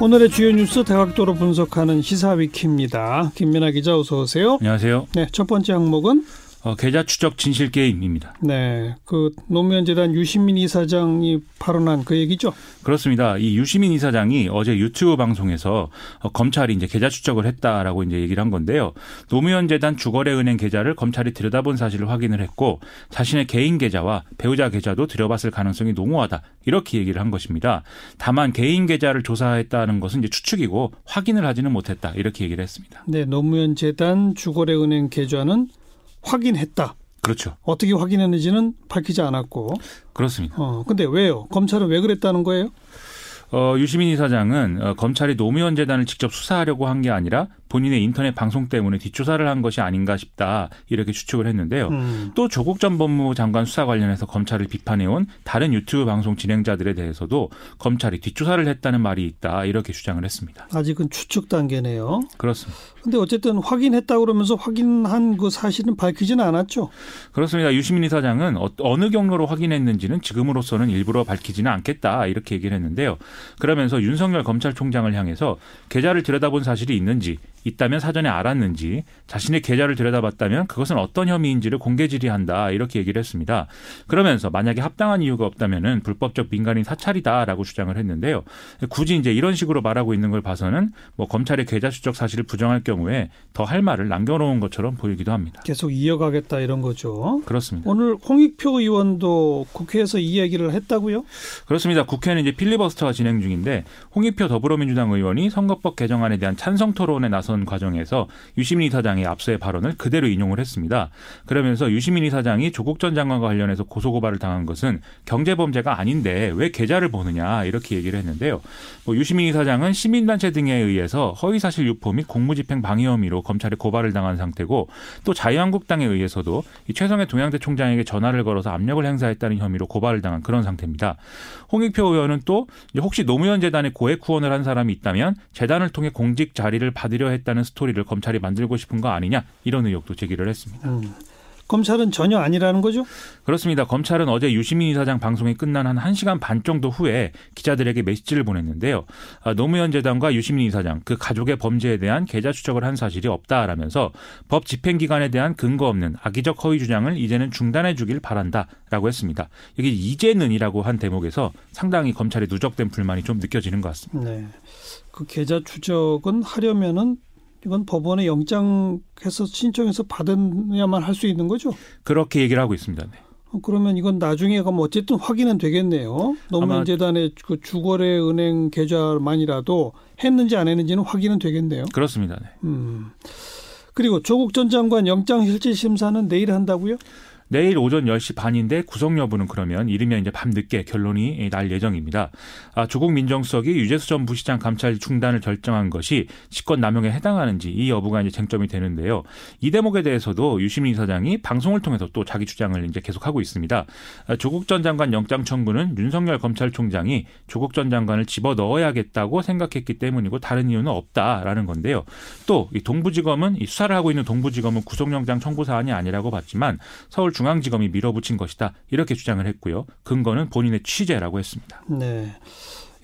오늘의 주요 뉴스 대각도로 분석하는 시사위키입니다. 김민아 기자 어서 오세요. 안녕하세요. 네, 첫 번째 항목은 어, 계좌 추적 진실 게임입니다. 네, 그 노무현 재단 유시민 이사장이 발언한 그 얘기죠. 그렇습니다. 이 유시민 이사장이 어제 유튜브 방송에서 어, 검찰이 이제 계좌 추적을 했다라고 이제 얘기를 한 건데요. 노무현 재단 주거래은행 계좌를 검찰이 들여다본 사실을 확인을 했고 자신의 개인 계좌와 배우자 계좌도 들여봤을 가능성이 농후하다 이렇게 얘기를 한 것입니다. 다만 개인 계좌를 조사했다는 것은 이제 추측이고 확인을 하지는 못했다 이렇게 얘기를 했습니다. 네, 노무현 재단 주거래은행 계좌는 확인했다. 그렇죠. 어떻게 확인했는지는 밝히지 않았고. 그렇습니다. 어, 근데 왜요? 검찰은 왜 그랬다는 거예요? 어, 유시민 이사장은 어, 검찰이 노무현 재단을 직접 수사하려고 한 게 아니라 본인의 인터넷 방송 때문에 뒷조사를 한 것이 아닌가 싶다 이렇게 추측을 했는데요. 음. 또 조국 전 법무부 장관 수사 관련해서 검찰을 비판해온 다른 유튜브 방송 진행자들에 대해서도 검찰이 뒷조사를 했다는 말이 있다 이렇게 주장을 했습니다. 아직은 추측 단계네요. 그렇습니다. 근데 어쨌든 확인했다 그러면서 확인한 그 사실은 밝히지는 않았죠. 그렇습니다. 유시민 이사장은 어, 어느 경로로 확인했는지는 지금으로서는 일부러 밝히지는 않겠다 이렇게 얘기를 했는데요. 그러면서 윤석열 검찰총장을 향해서 계좌를 들여다본 사실이 있는지 있다면 사전에 알았는지 자신의 계좌를 들여다봤다면 그것은 어떤 혐의인지를 공개 질의한다 이렇게 얘기를 했습니다. 그러면서 만약에 합당한 이유가 없다면은 불법적 민간인 사찰이다라고 주장을 했는데요. 굳이 이제 이런 식으로 말하고 있는 걸 봐서는 뭐 검찰의 계좌 추적 사실을 부정할 경우에 더 할 말을 남겨놓은 것처럼 보이기도 합니다. 계속 이어가겠다 이런 거죠. 그렇습니다. 오늘 홍익표 의원도 국회에서 이 얘기를 했다고요? 그렇습니다. 국회는 이제 필리버스터가 진행 중인데 홍익표 더불어민주당 의원이 선거법 개정안에 대한 찬성 토론에 나선 과정에서 유시민 이사장의 앞서의 발언을 그대로 인용을 했습니다. 그러면서 유시민 이사장이 조국 전 장관과 관련해서 고소고발을 당한 것은 경제범죄가 아닌데 왜 계좌를 보느냐 이렇게 얘기를 했는데요. 뭐 유시민 이사장은 시민단체 등에 의해서 허위사실 유포 및 공무집행 방해 혐의로 검찰에 고발을 당한 상태고 또 자유한국당에 의해서도 이 최성해 동양대 총장에게 전화를 걸어서 압력을 행사했다는 혐의로 고발을 당한 그런 상태입니다. 홍익표 의원은 또 혹시 노무현 재단에 고액 후원을 한 사람이 있다면 재단을 통해 공직 자리를 받으려 했다 는 스토리를 검찰이 만들고 싶은 거 아니냐 이런 의혹도 제기를 했습니다. 음. 검찰은 전혀 아니라는 거죠? 그렇습니다. 검찰은 어제 유시민 이사장 방송이 끝난 한 1시간 반 정도 후에 기자들에게 메시지를 보냈는데요. 아, 노무현 재단과 유시민 이사장 그 가족의 범죄에 대한 계좌 추적을 한 사실이 없다라면서 법 집행 기관에 대한 근거 없는 악의적 허위 주장을 이제는 중단해 주길 바란다라고 했습니다. 여기 이제는이라고 한 대목에서 상당히 검찰의 누적된 불만이 좀 느껴지는 것 같습니다. 네. 그 계좌 추적은 하려면은 이건 법원에 영장해서 신청해서 받아야만 할 수 있는 거죠. 그렇게 얘기를 하고 있습니다. 네. 어, 그러면 이건 나중에 가면 어쨌든 확인은 되겠네요. 노무현 재단의 그 주거래 은행 계좌만이라도 했는지 안 했는지는 확인은 되겠네요. 그렇습니다. 네. 음. 그리고 조국 전 장관 영장 실질 심사는 내일 한다고요? 내일 오전 10시 반인데 구속 여부는 그러면 이르면 이제 밤늦게 결론이 날 예정입니다. 아, 조국 민정수석이 유재수 전 부시장 감찰 중단을 결정한 것이 직권 남용에 해당하는지 이 여부가 이제 쟁점이 되는데요. 이 대목에 대해서도 유시민 사장이 방송을 통해서 또 자기 주장을 이제 계속하고 있습니다. 아, 조국 전 장관 영장 청구는 윤석열 검찰총장이 조국 전 장관을 집어 넣어야겠다고 생각했기 때문이고 다른 이유는 없다라는 건데요. 또 이 동부지검은 이 수사를 하고 있는 동부지검은 구속영장 청구 사안이 아니라고 봤지만 서울 중앙지검이 밀어붙인 것이다 이렇게 주장을 했고요. 근거는 본인의 취재라고 했습니다. 네.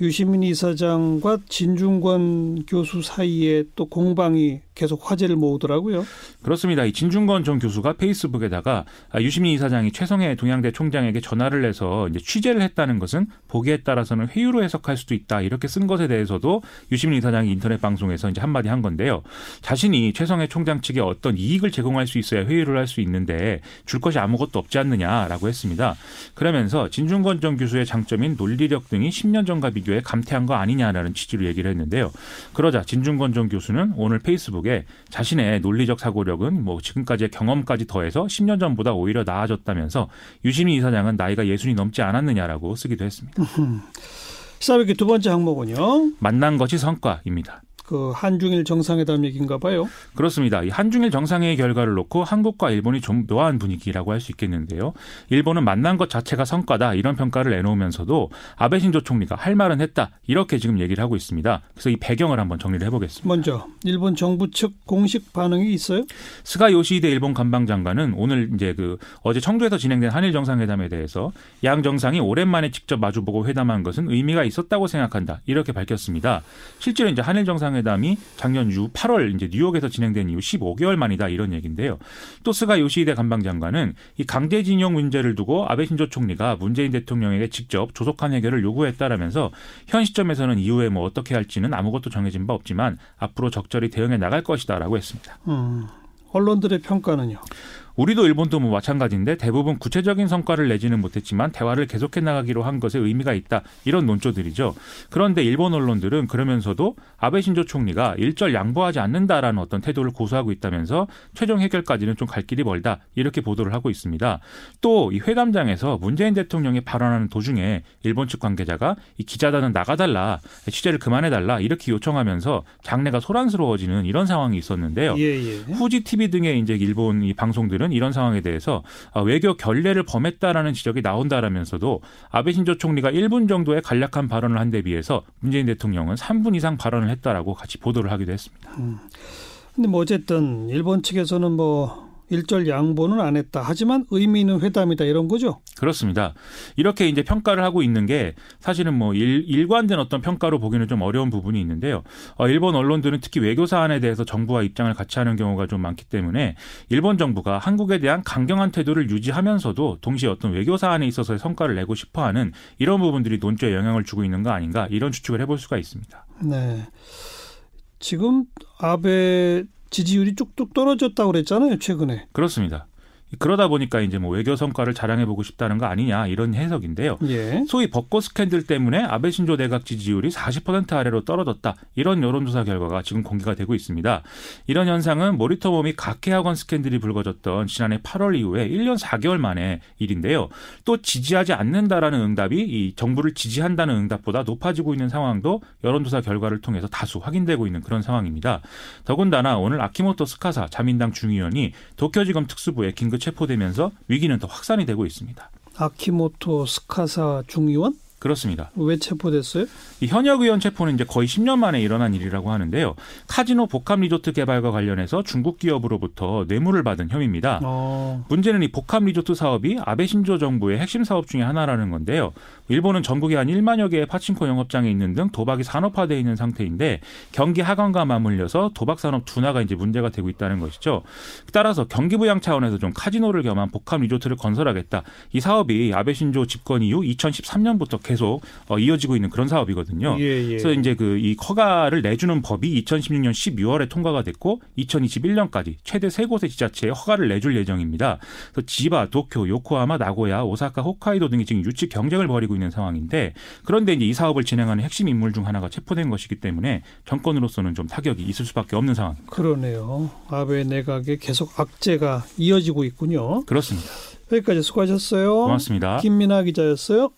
유시민 이사장과 진중권 교수 사이에 또 공방이 계속 화제를 모으더라고요. 그렇습니다. 이 진중권 전 교수가 페이스북에다가 유시민 이사장이 최성해 동양대 총장에게 전화를 해서 이제 취재를 했다는 것은 보기에 따라서는 회유로 해석할 수도 있다 이렇게 쓴 것에 대해서도 유시민 이사장이 인터넷 방송에서 이제 한마디 한 건데요. 자신이 최성해 총장 측에 어떤 이익을 제공할 수 있어야 회유를 할 수 있는데 줄 것이 아무것도 없지 않느냐라고 했습니다. 그러면서 진중권 전 교수의 장점인 논리력 등이 10년 전과 비 교해 감퇴한 거 아니냐라는 취지로 얘기를 했는데요. 그러자 진중권 전 교수는 오늘 페이스북 쪽에 자신의 논리적 사고력은 뭐 지금까지의 경험까지 더해서 10년 전보다 오히려 나아졌다면서 유시민 이사장은 나이가 예순이 넘지 않았느냐라고 쓰기도 했습니다. 시사회기 두 번째 항목은요. 만난 것이 성과입니다. 그 한중일 정상회담 얘기인가 봐요. 그렇습니다. 이 한중일 정상회의 결과를 놓고 한국과 일본이 좀 묘한 분위기라고 할 수 있겠는데요. 일본은 만난 것 자체가 성과다 이런 평가를 내놓으면서도 아베 신조 총리가 할 말은 했다 이렇게 지금 얘기를 하고 있습니다. 그래서 이 배경을 한번 정리를 해보겠습니다. 먼저 일본 정부 측 공식 반응이 있어요? 스가 요시히데 일본 관방장관은 오늘 이제 그 어제 청주에서 진행된 한일 정상회담에 대해서 양 정상이 오랜만에 직접 마주보고 회담한 것은 의미가 있었다고 생각한다 이렇게 밝혔습니다. 실제로 이제 한일 정상 정상회담이 작년 6, 8월 이제 뉴욕에서 진행된 이후 15개월 만이다 이런 얘기인데요. 또 스가 요시히데 간방장관은 이 강제징용 문제를 두고 아베 신조 총리가 문재인 대통령에게 직접 조속한 해결을 요구했다라면서 현 시점에서는 이후에 뭐 어떻게 할지는 아무것도 정해진 바 없지만 앞으로 적절히 대응해 나갈 것이다라고 했습니다. 음, 언론들의 평가는요? 우리도 일본도 뭐 마찬가지인데 대부분 구체적인 성과를 내지는 못했지만 대화를 계속해 나가기로 한 것에 의미가 있다 이런 논조들이죠. 그런데 일본 언론들은 그러면서도 아베 신조 총리가 일절 양보하지 않는다라는 어떤 태도를 고수하고 있다면서 최종 해결까지는 좀 갈 길이 멀다 이렇게 보도를 하고 있습니다. 또 이 회담장에서 문재인 대통령이 발언하는 도중에 일본 측 관계자가 이 기자단은 나가달라 취재를 그만해달라 이렇게 요청하면서 장례가 소란스러워지는 이런 상황이 있었는데요. 예, 예. 후지 TV 등의 이제 일본 이 방송들은 측은 이런 상황에 대해서 아, 외교 결례를 범했다라는 지적이 나온다라면서도 아베 신조 총리가 1분 정도의 간략한 발언을 한 데 비해서 문재인 대통령은 3분 이상 발언을 했다라고 같이 보도를 하기도 했습니다. 음. 근데 뭐 어쨌든 일본 측에서는 뭐 일절 양보는 안 했다. 하지만 의미 있는 회담이다 이런 거죠. 그렇습니다. 이렇게 이제 평가를 하고 있는 게 사실은 뭐 일, 일관된 어떤 평가로 보기는 좀 어려운 부분이 있는데요. 어, 일본 언론들은 특히 외교 사안에 대해서 정부와 입장을 같이 하는 경우가 좀 많기 때문에 일본 정부가 한국에 대한 강경한 태도를 유지하면서도 동시에 어떤 외교 사안에 있어서의 성과를 내고 싶어하는 이런 부분들이 논조에 영향을 주고 있는 거 아닌가 이런 추측을 해볼 수가 있습니다. 네. 지금 아베 지지율이 쭉쭉 떨어졌다고 그랬잖아요, 최근에. 그렇습니다. 그러다 보니까 이제 뭐 외교 성과를 자랑해 보고 싶다는 거 아니냐 이런 해석인데요. 예. 소위 벚꽃 스캔들 때문에 아베 신조 내각 지지율이 40% 아래로 떨어졌다. 이런 여론조사 결과가 지금 공개가 되고 있습니다. 이런 현상은 모리터모 및 각해학원 스캔들이 불거졌던 지난해 8월 이후에 1년 4개월 만에 일인데요. 또 지지하지 않는다라는 응답이 이 정부를 지지한다는 응답보다 높아지고 있는 상황도 여론조사 결과를 통해서 다수 확인되고 있는 그런 상황입니다. 더군다나 오늘 아키모토 츠카사 자민당 중의원이 도쿄지검 특수부에 긴급 체포되면서 위기는 더 확산이 되고 있습니다. 아키모토 츠카사 중의원? 그렇습니다. 왜 체포됐어요? 이 현역 의원 체포는 이제 거의 10년 만에 일어난 일이라고 하는데요. 카지노 복합 리조트 개발과 관련해서 중국 기업으로부터 뇌물을 받은 혐의입니다. 어. 문제는 이 복합 리조트 사업이 아베 신조 정부의 핵심 사업 중의 하나라는 건데요. 일본은 전국에 한 1만여 개의 파친코 영업장이 있는 등 도박이 산업화되어 있는 상태인데 경기 하강과 맞물려서 도박 산업 둔화가 이제 문제가 되고 있다는 것이죠. 따라서 경기 부양 차원에서 좀 카지노를 겸한 복합 리조트를 건설하겠다. 이 사업이 아베 신조 집권 이후 2013년부터 계속 계속 어, 이어지고 있는 그런 사업이거든요. 예, 예. 그래서 이제 그 이 허가를 내주는 법이 2016년 12월에 통과가 됐고 2021년까지 최대 세 곳의 지자체에 허가를 내줄 예정입니다. 그래서 지바, 도쿄, 요코하마, 나고야, 오사카, 홋카이도 등이 지금 유치 경쟁을 벌이고 있는 상황인데 그런데 이제 이 사업을 진행하는 핵심 인물 중 하나가 체포된 것이기 때문에 정권으로서는 좀 타격이 있을 수밖에 없는 상황입니다. 그러네요. 아베 내각에 계속 악재가 이어지고 있군요. 그렇습니다. 여기까지 수고하셨어요. 고맙습니다. 김민아 기자였어요.